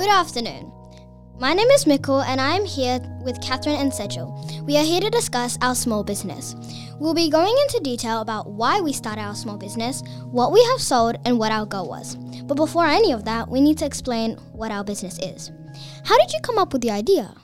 afternoon. My name is Mikkel and I am here with Catherine and Sejal. We are here to discuss our small business. We'll be going into detail about why we started our small business, what we have sold, and what our goal was. But before any of that, we need to explain what our business is. How did you come up with the idea?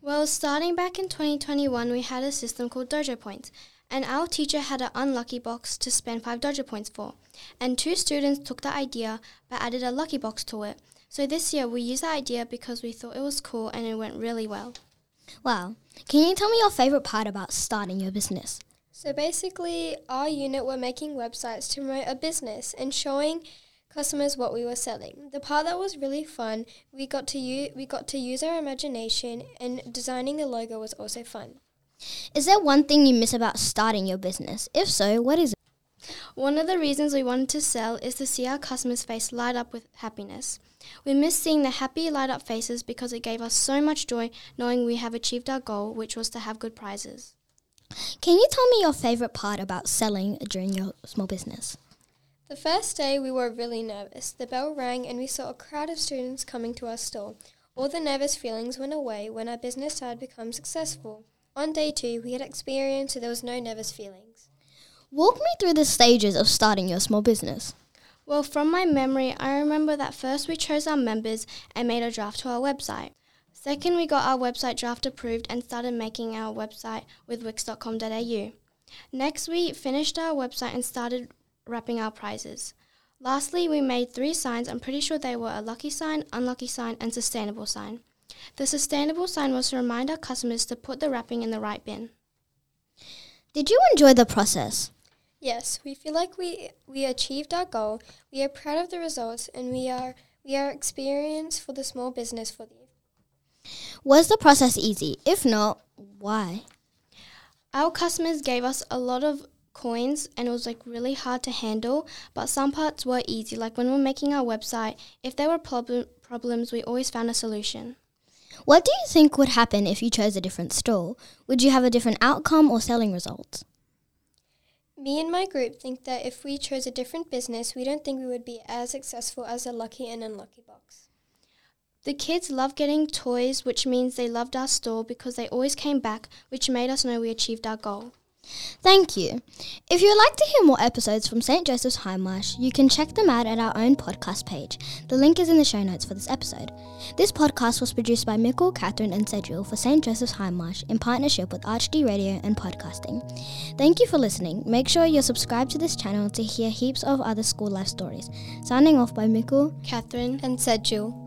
Well, starting back in 2021, we had a system called Dojo Points, and our teacher had an unlucky box to spend 5 Dojo Points for. And two students took the idea but added a lucky box to it. So this year we used the idea because we thought it was cool and it went really well. Wow. Can you tell me your favorite part about starting your business? So basically, our unit were making websites to promote a business and showing customers what we were selling. The part that was really fun, we got to u- we got to use our imagination and designing the logo was also fun. Is there one thing you miss about starting your business? If so, what is it? One of the reasons we wanted to sell is to see our customers' face light up with happiness. We miss seeing the happy light up faces because it gave us so much joy knowing we have achieved our goal, which was to have good prizes. Can you tell me your favorite part about selling during your small business? The first day we were really nervous. The bell rang and we saw a crowd of students coming to our store. All the nervous feelings went away when our business had become successful. On day two, we had experience, so there was no nervous feelings. Walk me through the stages of starting your small business. Well, from my memory, I remember that first we chose our members and made a draft to our website. Second, we got our website draft approved and started making our website with wix.com.au. Next, we finished our website and started wrapping our prizes. Lastly, we made three signs. I'm pretty sure they were a lucky sign, unlucky sign, and sustainable sign. The sustainable sign was to remind our customers to put the wrapping in the right bin. Did you enjoy the process? Yes, we feel like we we achieved our goal. We are proud of the results and we are we are experienced for the small business for the Was the process easy? If not, why? Our customers gave us a lot of coins and it was like really hard to handle, but some parts were easy. Like when we were making our website, if there were prob- problems, we always found a solution. What do you think would happen if you chose a different store? Would you have a different outcome or selling results? Me and my group think that if we chose a different business, we don't think we would be as successful as a lucky and unlucky box. The kids love getting toys, which means they loved our store because they always came back, which made us know we achieved our goal. Thank you. If you would like to hear more episodes from St. Joseph's Hindmarsh, you can check them out at our own podcast page. The link is in the show notes for this episode. This podcast was produced by Mikkel, Catherine, and Sejal for St. Joseph's Hindmarsh in partnership with ArchD Radio and Podcasting. Thank you for listening. Make sure you're subscribed to this channel to hear heaps of other school life stories. Signing off by Mikkel, Catherine, And Jill.